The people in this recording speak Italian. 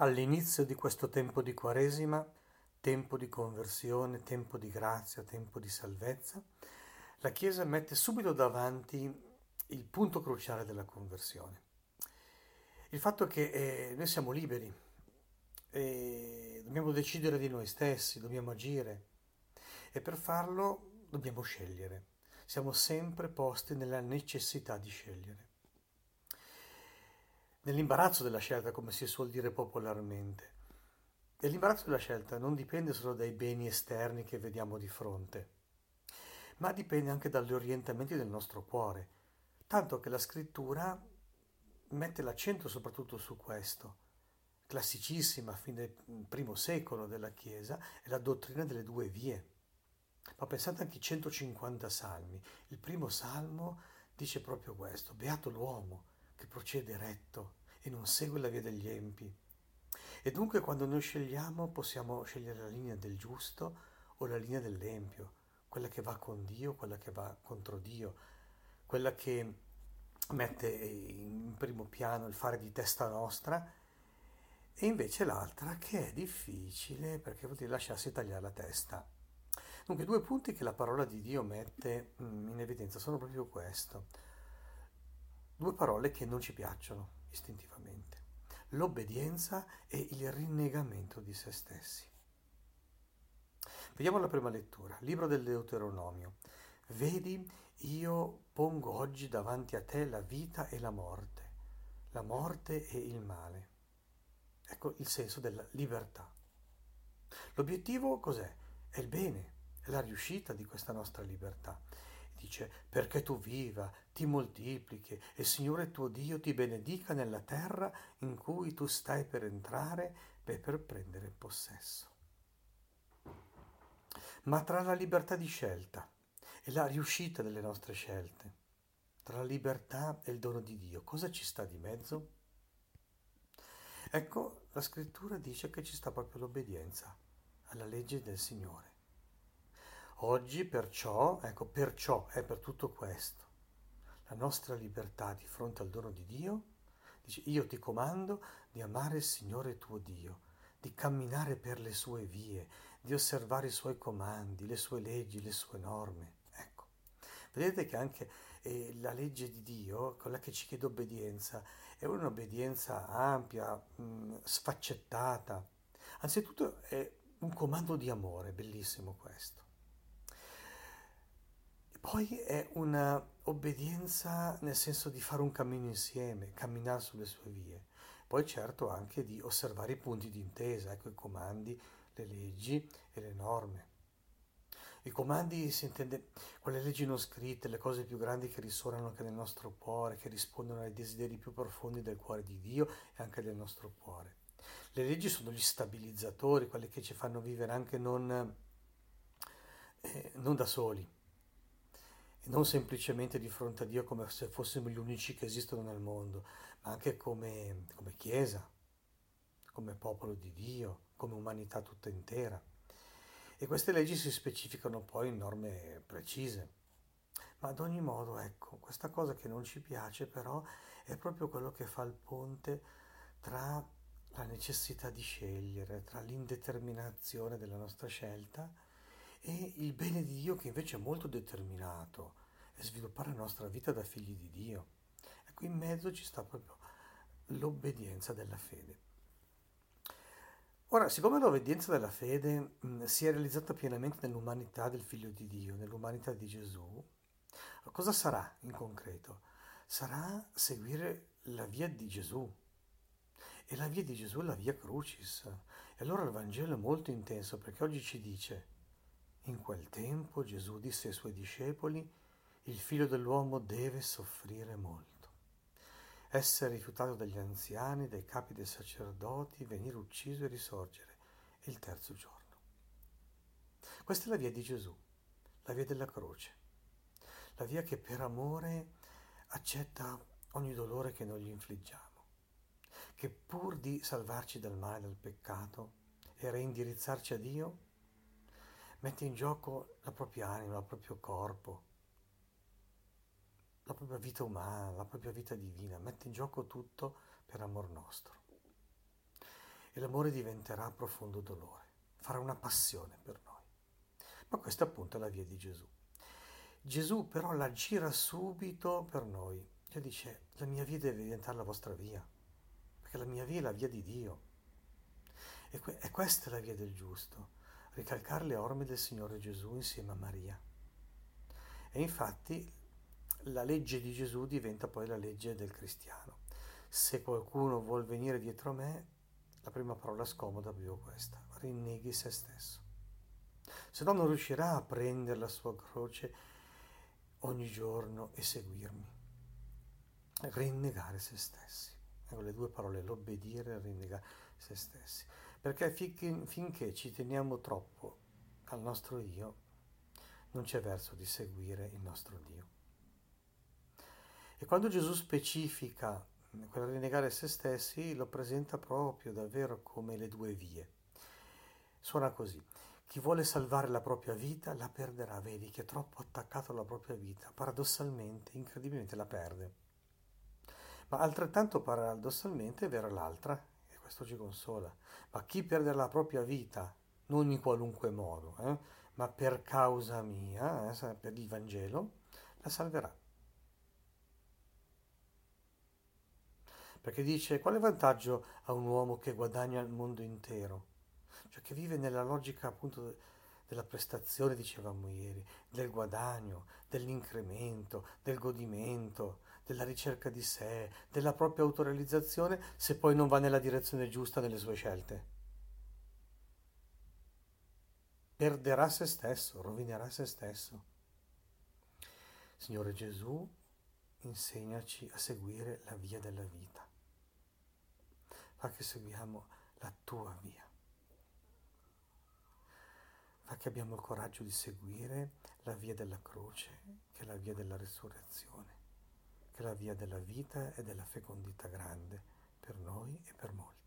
All'inizio di questo tempo di Quaresima, tempo di conversione, tempo di grazia, tempo di salvezza, la Chiesa mette subito davanti il punto cruciale della conversione. Il fatto che eh, noi siamo liberi, e dobbiamo decidere di noi stessi, dobbiamo agire e per farlo dobbiamo scegliere. Siamo sempre posti nella necessità di scegliere. Nell'imbarazzo della scelta, come si suol dire popolarmente. E l'imbarazzo della scelta non dipende solo dai beni esterni che vediamo di fronte, ma dipende anche dagli orientamenti del nostro cuore, tanto che la scrittura mette l'accento soprattutto su questo classicissima fin del primo secolo della Chiesa, è la dottrina delle due vie. Ma pensate anche ai 150 salmi. Il primo salmo dice proprio questo, beato l'uomo che procede retto e non segue la via degli empi. E dunque quando noi scegliamo possiamo scegliere la linea del giusto o la linea dell'empio, quella che va con Dio, quella che va contro Dio, quella che mette in primo piano il fare di testa nostra e invece l'altra che è difficile perché vuol dire lasciarsi tagliare la testa. Dunque, due punti che la parola di Dio mette mm, in evidenza sono proprio questo. Due parole che non ci piacciono istintivamente. L'obbedienza e il rinnegamento di se stessi. Vediamo la prima lettura, libro del Deuteronomio. Vedi, io pongo oggi davanti a te la vita e la morte, la morte e il male. Ecco il senso della libertà. L'obiettivo cos'è? È il bene, è la riuscita di questa nostra libertà. Dice, perché tu viva, ti moltiplichi e Signore tuo Dio ti benedica nella terra in cui tu stai per entrare per prendere possesso. Ma tra la libertà di scelta e la riuscita delle nostre scelte, tra la libertà e il dono di Dio, cosa ci sta di mezzo? Ecco, la scrittura dice che ci sta proprio l'obbedienza alla legge del Signore. Oggi perciò, ecco, perciò è per tutto questo, la nostra libertà di fronte al dono di Dio, dice io ti comando di amare il Signore tuo Dio, di camminare per le sue vie, di osservare i suoi comandi, le sue leggi, le sue norme. Ecco, vedete che anche eh, la legge di Dio, quella che ci chiede obbedienza, è un'obbedienza ampia, mh, sfaccettata. Anzitutto è un comando di amore, bellissimo questo. Poi è un'obbedienza nel senso di fare un cammino insieme, camminare sulle sue vie. Poi certo anche di osservare i punti di intesa, ecco i comandi, le leggi e le norme. I comandi si intende quelle leggi non scritte, le cose più grandi che risuonano anche nel nostro cuore, che rispondono ai desideri più profondi del cuore di Dio e anche del nostro cuore. Le leggi sono gli stabilizzatori, quelle che ci fanno vivere anche non, eh, non da soli, e non semplicemente di fronte a Dio come se fossimo gli unici che esistono nel mondo, ma anche come, come Chiesa, come popolo di Dio, come umanità tutta intera. E queste leggi si specificano poi in norme precise. Ma ad ogni modo, ecco, questa cosa che non ci piace però è proprio quello che fa il ponte tra la necessità di scegliere, tra l'indeterminazione della nostra scelta e il bene di Dio che invece è molto determinato, è sviluppare la nostra vita da figli di Dio. Ecco, in mezzo ci sta proprio l'obbedienza della fede. Ora, siccome l'obbedienza della fede mh, si è realizzata pienamente nell'umanità del Figlio di Dio, nell'umanità di Gesù, cosa sarà in concreto? Sarà seguire la via di Gesù. E la via di Gesù è la via Crucis. E allora il Vangelo è molto intenso perché oggi ci dice, in quel tempo Gesù disse ai suoi discepoli, il figlio dell'uomo deve soffrire molto essere rifiutato dagli anziani, dai capi dei sacerdoti, venire ucciso e risorgere il terzo giorno. Questa è la via di Gesù, la via della croce, la via che per amore accetta ogni dolore che noi gli infliggiamo, che pur di salvarci dal male, dal peccato e reindirizzarci a Dio, mette in gioco la propria anima, il proprio corpo, la propria vita umana, la propria vita divina, mette in gioco tutto per amor nostro. e l'amore diventerà profondo dolore, farà una passione per noi. Ma questa appunto è la via di Gesù. Gesù però la gira subito per noi, cioè dice la mia via deve diventare la vostra via, perché la mia via è la via di Dio. E, que- e questa è la via del giusto, ricalcare le orme del Signore Gesù insieme a Maria. E infatti la legge di Gesù diventa poi la legge del cristiano. Se qualcuno vuol venire dietro me, la prima parola scomoda è proprio questa, rinneghi se stesso. Se no non riuscirà a prendere la sua croce ogni giorno e seguirmi. Rinnegare se stessi. Ecco le due parole, l'obbedire e rinnegare se stessi. Perché finché, finché ci teniamo troppo al nostro io, non c'è verso di seguire il nostro Dio. E quando Gesù specifica quel rinnegare se stessi, lo presenta proprio davvero come le due vie. Suona così. Chi vuole salvare la propria vita la perderà, vedi che è troppo attaccato alla propria vita, paradossalmente, incredibilmente la perde. Ma altrettanto paradossalmente è vera l'altra, questo ci consola. Ma chi perde la propria vita, non in qualunque modo, eh, ma per causa mia, eh, per il Vangelo, la salverà. Perché dice, quale vantaggio ha un uomo che guadagna il mondo intero? Cioè che vive nella logica appunto della prestazione, dicevamo ieri, del guadagno, dell'incremento, del godimento, della ricerca di sé, della propria autorealizzazione, se poi non va nella direzione giusta nelle sue scelte. Perderà se stesso, rovinerà se stesso. Signore Gesù, insegnaci a seguire la via della vita. Fa che seguiamo la tua via ma che abbiamo il coraggio di seguire la via della croce, che è la via della risurrezione, che è la via della vita e della fecondità grande per noi e per molti.